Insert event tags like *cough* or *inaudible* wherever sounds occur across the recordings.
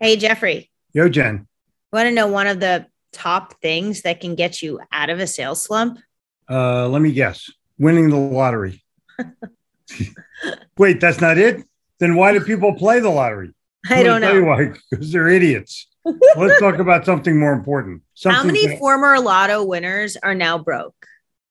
Hey, Jeffrey, Yo, Jen. want to know one of the top things that can get you out of a sales slump? Uh, let me guess. Winning the lottery. *laughs* Wait, that's not it? Then why do people play the lottery? I don't know. why. Because they're idiots. Let's talk *laughs* about something more important. Something How many that- former lotto winners are now broke?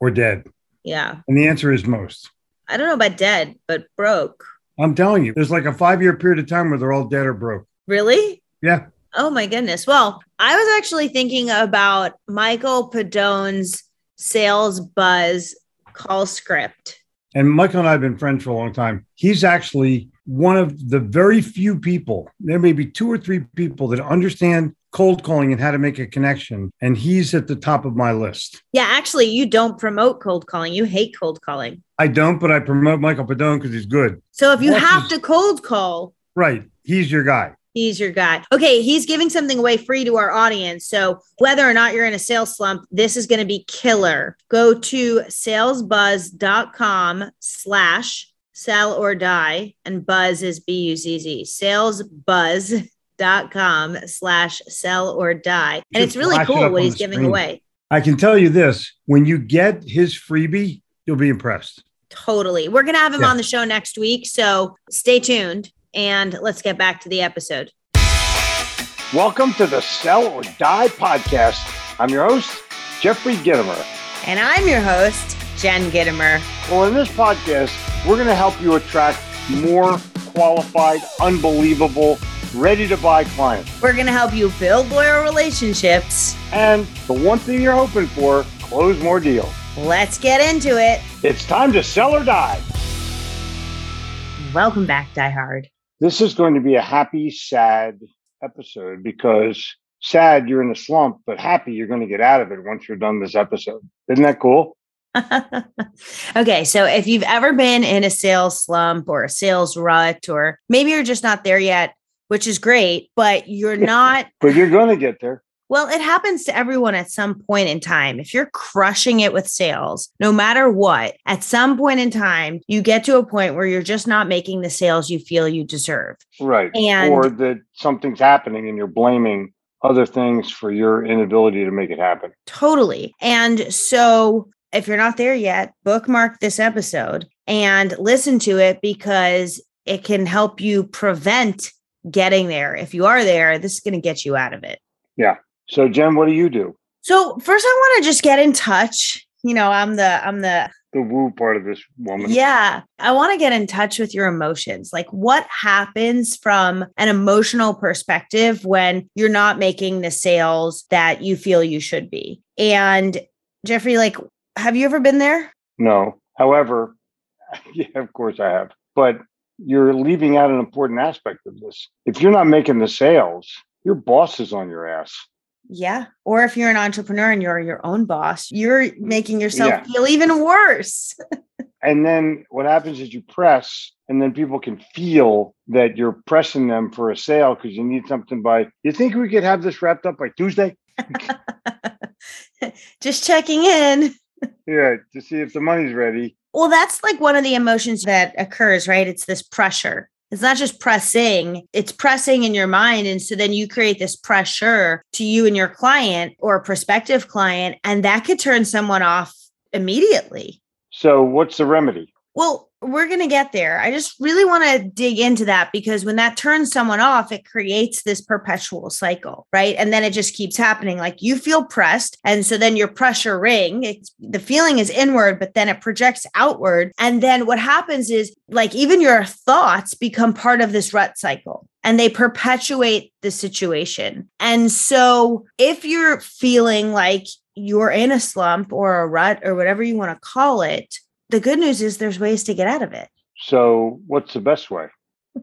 or dead? Yeah. And the answer is most. I don't know about dead, but broke. I'm telling you, there's like a five year period of time where they're all dead or broke. Really? Yeah. Oh my goodness. Well, I was actually thinking about Michael Pedone's sales buzz call script. And Michael and I have been friends for a long time. He's actually one of the very few people, there may be two or three people that understand cold calling and how to make a connection. And he's at the top of my list. Yeah, actually, you don't promote cold calling. You hate cold calling. I don't, but I promote Michael Pedone because he's good. So if you have to cold call, Right. He's your guy. He's your guy. Okay, he's giving something away free to our audience. So whether or not you're in a sales slump, this is going to be killer. Go to salesbuzz.com slash sell or die. And buzz is B-U-Z-Z. Salesbuzz.com slash sell or die. And it's really it cool what he's giving screen. away. I can tell you this when you get his freebie, you'll be impressed. Totally. We're going to have him Yeah. on the show next week. So stay tuned and let's get back to the episode. Welcome to the Sell or Die podcast. I'm your host, Jeffrey Gitomer. And I'm your host, Jen Gitomer. Well, in this podcast, we're going to help you attract more qualified, unbelievable, ready to buy clients. We're going to help you build loyal relationships. And the one thing you're hoping for, close more deals. Let's get into it. It's time to sell or die. Welcome back, Die Hard. This is going to be a happy, sad episode because sad, you're in a slump, but happy, you're going to get out of it once you're done this episode. Isn't that cool? *laughs* okay, so if you've ever been in a sales slump or a sales rut, or maybe you're just not there yet, which is great, but you're not But you're going to get there. Well, it happens to everyone at some point in time. If you're crushing it with sales, no matter what, at some point in time, you get to a point where you're just not making the sales you feel you deserve. Right. And- or that something's happening and you're blaming other things for your inability to make it happen. Totally. And so, if you're not there yet, bookmark this episode and listen to it because it can help you prevent getting there. If you are there, this is going to get you out of it. So, Jen, what do you do? So, first I want to just get in touch. You know, I'm the I'm the The woo part of this woman. Yeah. I want to get in touch with your emotions. Like, what happens from an emotional perspective when you're not making the sales that you feel you should be? And Jeffrey, like, have you ever been there? No. However, *laughs* yeah, of course I have. But you're leaving out an important aspect of this. If you're not making the sales, your boss is on your ass. Yeah. Or if you're an entrepreneur and you're your own boss, you're making yourself Yeah. feel even worse. *laughs* And then what happens is you press, and then people can feel that you're pressing them for a sale because you need something by. You think we could have this wrapped up by Tuesday? *laughs* just checking in. *laughs* Yeah, to see if the money's ready. Well, that's like one of the emotions that occurs, right? It's this pressure. It's not just pressing, it's pressing in your mind. And so then you create this pressure to you and your client or prospective client, and that could turn someone off immediately. So, what's the remedy? Well, we're going to get there. I just really want to dig into that because when that turns someone off, it creates this perpetual cycle, right? And then it just keeps happening. Like you feel pressed. And so then your pressure ring, it's, the feeling is inward, but then it projects outward. And then what happens is like even your thoughts become part of this rut cycle and they perpetuate the situation. And so if you're feeling like you're in a slump or a rut or whatever you want to call it, the good news is there's ways to get out of it. So, what's the best way? *laughs*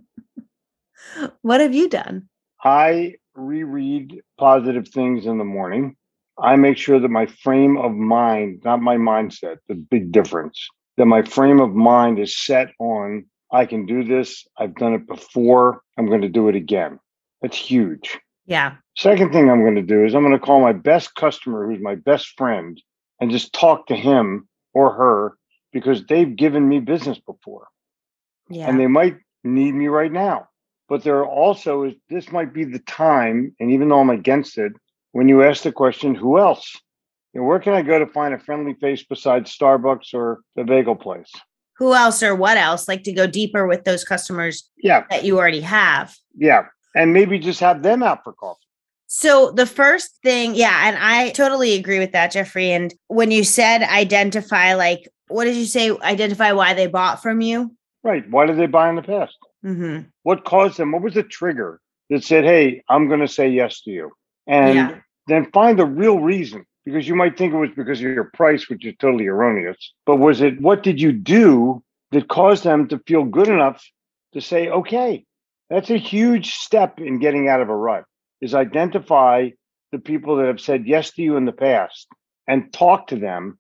What have you done? I reread positive things in the morning. I make sure that my frame of mind, not my mindset, the big difference, that my frame of mind is set on I can do this. I've done it before. I'm going to do it again. That's huge. Yeah. Second thing I'm going to do is I'm going to call my best customer, who's my best friend, and just talk to him or her because they've given me business before Yeah. and they might need me right now. But there also is this might be the time, and even though I'm against it, when you ask the question, who else? You know, where can I go to find a friendly face besides Starbucks or the bagel place? Who else or what else? Like to go deeper with those customers Yeah, that you already have. yeah. And maybe just have them out for coffee. So the first thing, yeah, and I totally agree with that, Jeffrey. And when you said identify, like, what did you say? Identify why they bought from you. Right. Why did they buy in the past? hmm What caused them? What was the trigger that said, hey, I'm going to say yes to you? And Yeah. then find the real reason because you might think it was because of your price, which is totally erroneous. But was it what did you do that caused them to feel good enough to say, okay, that's a huge step in getting out of a rut is identify the people that have said yes to you in the past and talk to them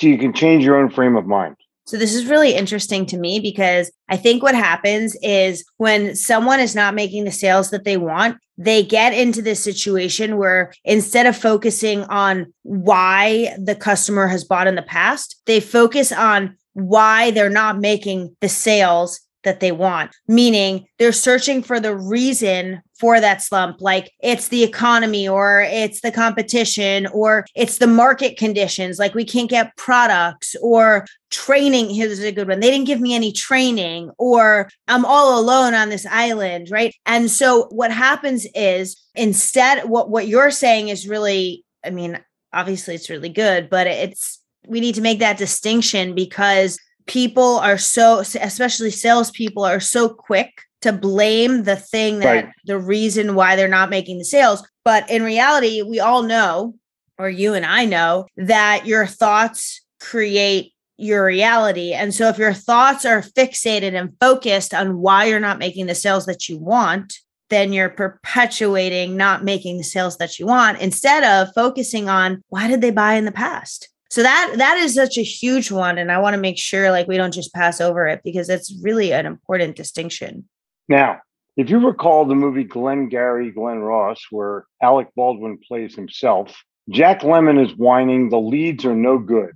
so you can change your own frame of mind. So this is really interesting to me because I think what happens is when someone is not making the sales that they want, they get into this situation where instead of focusing on why the customer has bought in the past, they focus on why they're not making the sales that they want, meaning they're searching for the reason for that slump. Like it's the economy or it's the competition or it's the market conditions. Like we can't get products or training. Here's a good one. They didn't give me any training or I'm all alone on this island. Right. And so what happens is instead, what, what you're saying is really, I mean, obviously it's really good, but it's, we need to make that distinction because people are so especially salespeople are so quick to blame the thing that Right. the reason why they're not making the sales. But in reality we all know or you and i know that your thoughts create your reality. And so if your thoughts are fixated and focused on why you're not making the sales that you want then you're perpetuating not making the sales that you want instead of focusing on why did they buy in the past so that that is such a huge one and i want to make sure like we don't just pass over it because it's really an important distinction Now, if you recall the movie Glengarry Glen Ross, where Alec Baldwin plays himself, Jack Lemmon is whining, the leads are no good.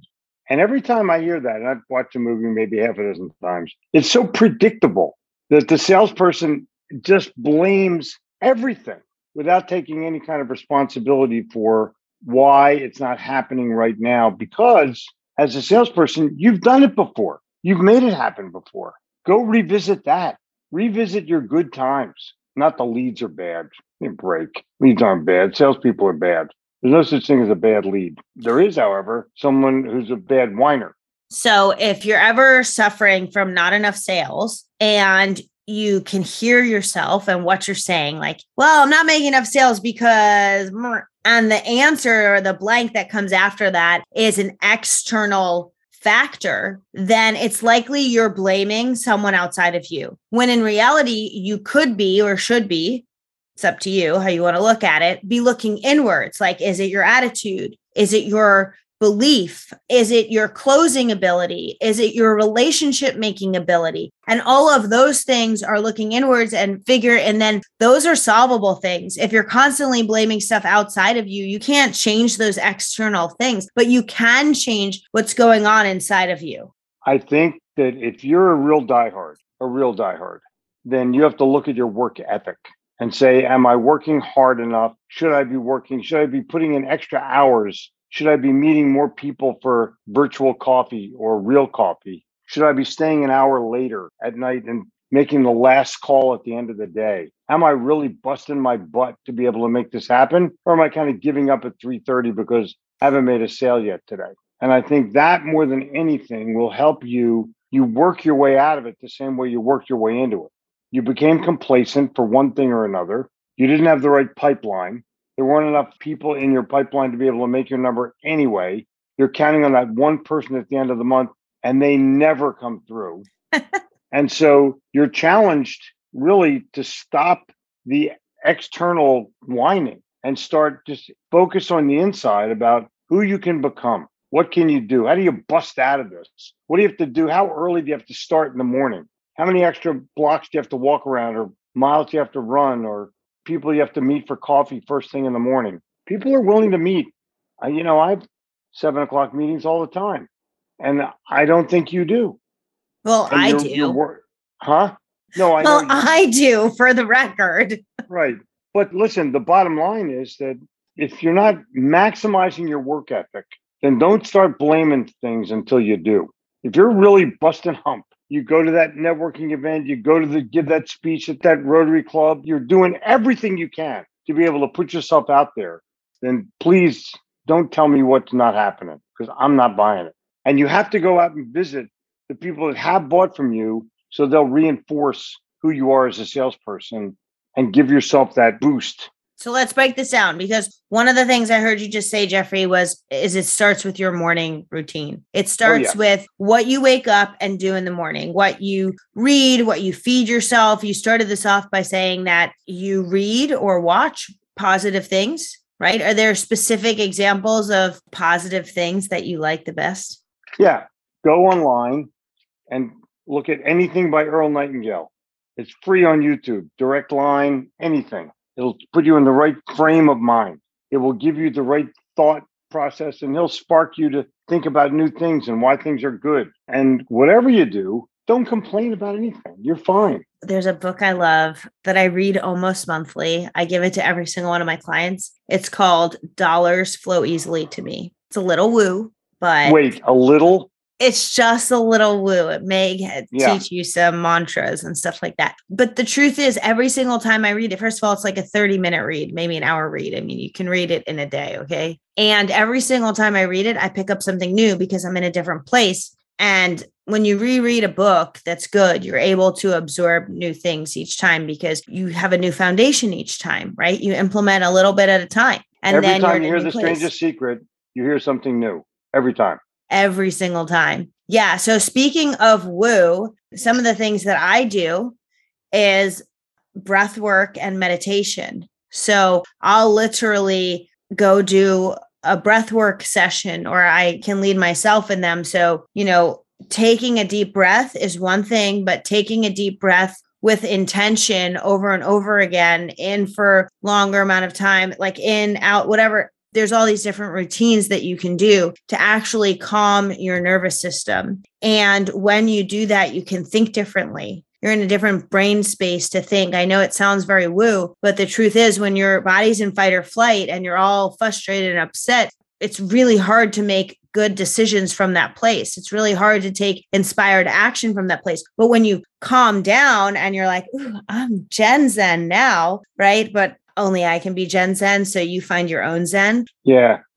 And every time I hear that, and I've watched the movie maybe half a dozen times, it's so predictable that the salesperson just blames everything without taking any kind of responsibility for why it's not happening right now. Because as a salesperson, you've done it before, you've made it happen before. Go revisit that revisit your good times. Not the leads are bad. A break. Leads aren't bad. Salespeople are bad. There's no such thing as a bad lead. There is, however, someone who's a bad whiner. so if you're ever suffering from not enough sales and you can hear yourself and what you're saying like well i'm not making enough sales because meh," and the answer or the blank that comes after that is an external factor, then it's likely you're blaming someone outside of you. When in reality, you could be or should be, it's up to you how you want to look at it, be looking inwards. Like, is it your attitude? Is it your belief? Is it your closing ability? Is it your relationship making ability? And all of those things are looking inwards and figure, and then those are solvable things. If you're constantly blaming stuff outside of you, you can't change those external things, but you can change what's going on inside of you. I think that if you're a real diehard, a real diehard, then you have to look at your work ethic and say, Am I working hard enough? Should I be working? Should I be putting in extra hours? Should I be meeting more people for virtual coffee or real coffee? Should I be staying an hour later at night and making the last call at the end of the day? Am I really busting my butt to be able to make this happen? Or am I kind of giving up at 3:30 because I haven't made a sale yet today? And I think that more than anything will help you. You work your way out of it the same way you worked your way into it. You became complacent for one thing or another. You didn't have the right pipeline. There weren't enough people in your pipeline to be able to make your number anyway. You're counting on that one person at the end of the month, and they never come through. *laughs* and so you're challenged really to stop the external whining and start just focus on the inside about who you can become. What can you do? How do you bust out of this? What do you have to do? How early do you have to start in the morning? How many extra blocks do you have to walk around or miles do you have to run or people you have to meet for coffee first thing in the morning? People are willing to meet. I, you know, I have seven o'clock meetings all the time. And I don't think you do. Well, And I you're- do. you're huh? No, I well, I do for the record. Right. But listen, the bottom line is that if you're not maximizing your work ethic, then don't start blaming things until you do. If you're really busting hump, you go to that networking event, you go to the give that speech at that Rotary Club, you're doing everything you can to be able to put yourself out there, then please don't tell me what's not happening because I'm not buying it. And you have to go out and visit the people that have bought from you so they'll reinforce who you are as a salesperson and give yourself that boost. So let's break this down because one of the things I heard you just say, Jeffrey, was is it starts with your morning routine. It oh, starts yeah. with what you wake up and do in the morning, what you read, what you feed yourself. You started this off by saying that you read or watch positive things, right? Are there specific examples of positive things that you like the best? Yeah, go online and look at anything by Earl Nightingale. It's free on YouTube, direct line, anything. It'll put you in the right frame of mind. It will give you the right thought process and he'll spark you to think about new things and why things are good. And whatever you do, don't complain about anything. You're fine. There's a book I love that I read almost monthly. I give it to every single one of my clients. It's called Dollars Flow Easily to Me. It's a little woo, but Wait, a little. It's just a little woo. It may get- Yeah. teach you some mantras and stuff like that. But the truth is, every single time I read it, first of all, it's like a 30 minute read, maybe an hour read. I mean, you can read it in a day. Okay. And every single time I read it, I pick up something new because I'm in a different place. And when you reread a book that's good, you're able to absorb new things each time because you have a new foundation each time, right? You implement a little bit at a time. And Every then time you hear the place strangest secret, you hear something new. Every time. Every single time. Yeah. So speaking of woo, some of the things that I do is breath work and meditation. So I'll literally go do a breath work session or I can lead myself in them. So, you know, taking a deep breath is one thing, but taking a deep breath with intention over and over again in for longer amount of time, like in, out, whatever there's all these different routines that you can do to actually calm your nervous system. And when you do that, you can think differently. You're in a different brain space to think. I know it sounds very woo, but the truth is, when your body's in fight or flight and you're all frustrated and upset, it's really hard to make good decisions from that place. It's really hard to take inspired action from that place. But when you calm down and you're like, Ooh, I'm Jen Zen now, right? But only I can be Jen Zen. So you find your own Zen. Yeah. *laughs*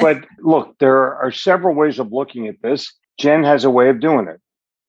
but look, there are several ways of looking at this. Jen has a way of doing it.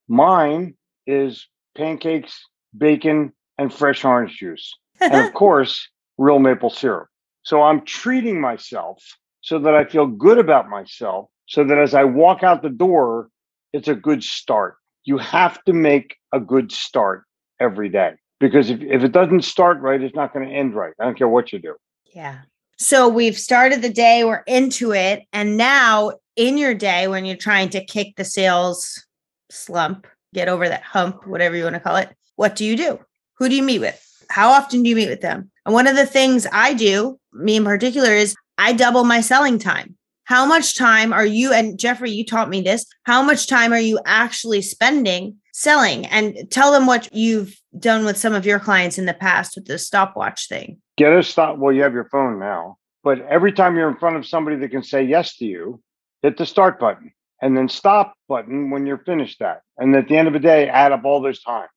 Mine is pancakes, bacon, and fresh orange juice. And of *laughs* course, real maple syrup. So I'm treating myself so that I feel good about myself, so that as I walk out the door, it's a good start. You have to make a good start every day because if, if it doesn't start right, it's not going to end right. I don't care what you do. Yeah. So we've started the day, we're into it. And now in your day, when you're trying to kick the sales slump, get over that hump, whatever you want to call it, what do you do? Who do you meet with? How often do you meet with them? And one of the things I do, me in particular, is I double my selling time. How much time are you, and Jeffrey, you taught me this, how much time are you actually spending selling? And tell them what you've done with some of your clients in the past with the stopwatch thing. Get a stop. Well, you have your phone now, but every time you're in front of somebody that can say yes to you, hit the start button and then stop button when you're finished that. And at the end of the day, add up all those times.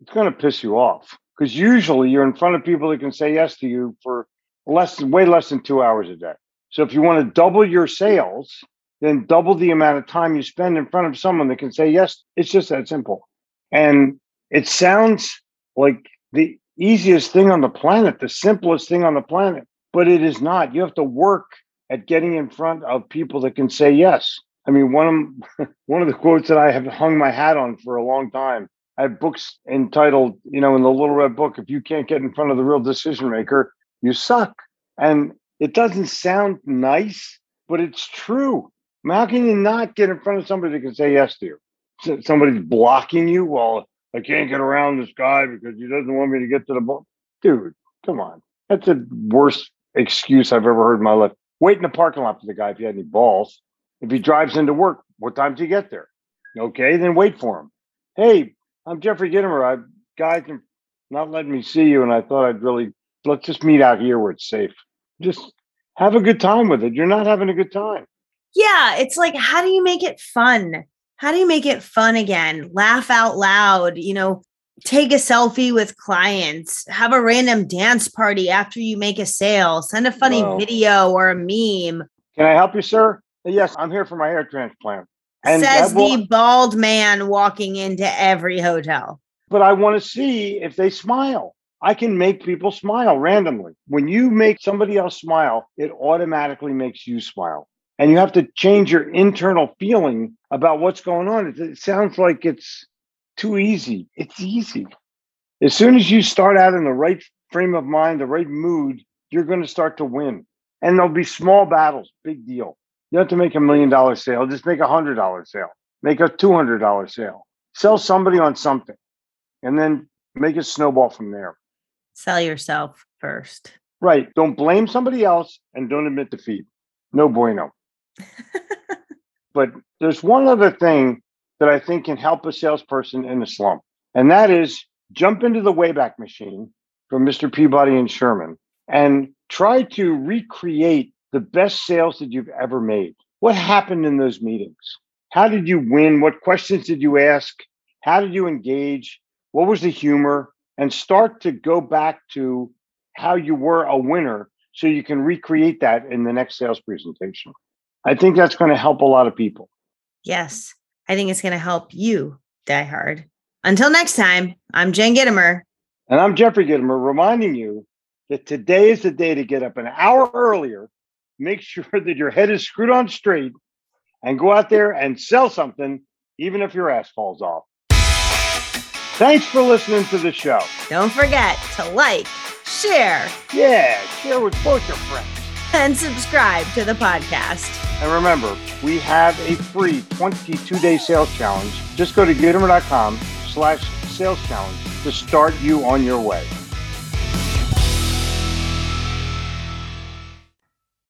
It's going to piss you off because usually you're in front of people that can say yes to you for less way less than two hours a day. So if you want to double your sales, then double the amount of time you spend in front of someone that can say yes. It's just that simple. And it sounds like the easiest thing on the planet, the simplest thing on the planet, but it is not. You have to work at getting in front of people that can say yes. I mean, one of *laughs* one of the quotes that I have hung my hat on for a long time. I have books entitled, you know, in the little red book, if you can't get in front of the real decision maker, you suck. And it doesn't sound nice, but it's true. I mean, how can you not get in front of somebody that can say yes to you? So- Somebody's blocking you. Well, I can't get around this guy because he doesn't want me to get to the book. Dude, come on. That's the worst excuse I've ever heard in my life. Wait in the parking lot for the guy if you had any balls. If he drives into work, what time does he get there? Okay, then wait for him. Hey, I'm Jeffrey Gitomer. I guys are not letting me see you, and I thought I'd really let's just meet out here where it's safe. Just have a good time with it. You're not having a good time. Yeah, it's like how do you make it fun? How do you make it fun again? Laugh out loud, you know, take a selfie with clients, have a random dance party after you make a sale, send a funny Wow. video or a meme. Can I help you, sir? Yes, I'm here for my hair transplant. And says will- the bald man walking into every hotel. but I want to see if they smile. I can make people smile randomly. When you make somebody else smile, it automatically makes you smile. And you have to change your internal feeling about what's going on. It, it sounds like it's too easy. It's easy. As soon as you start out in the right frame of mind, the right mood, you're going to start to win. And there'll be small battles, big deal. You don't have to make a million dollar sale, just make a hundred dollar sale, make a two hundred dollar sale, sell somebody on something and then make it snowball from there. Sell yourself first. Right. Don't blame somebody else and don't admit defeat. No bueno. *laughs* but there's one other thing that I think can help a salesperson in a slump, and that is jump into the Wayback Machine from Mr. Peabody and Sherman and try to recreate the best sales that you've ever made. What happened in those meetings? How did you win? What questions did you ask? How did you engage? What was the humor? And start to go back to how you were a winner so you can recreate that in the next sales presentation. I think that's going to help a lot of people. Yes, I think it's going to help you die hard. Until next time, I'm Jen Gitomer. And I'm Jeffrey Gitomer reminding you that today is the day to get up an hour earlier, make sure that your head is screwed on straight, and go out there and sell something, even if your ass falls off. Thanks for listening to the show. Don't forget to like, share, Yeah, share with both your friends. And subscribe to the podcast. And remember, we have a free 22-day sales challenge. Just go to Gitomer.com slash sales challenge to start you on your way.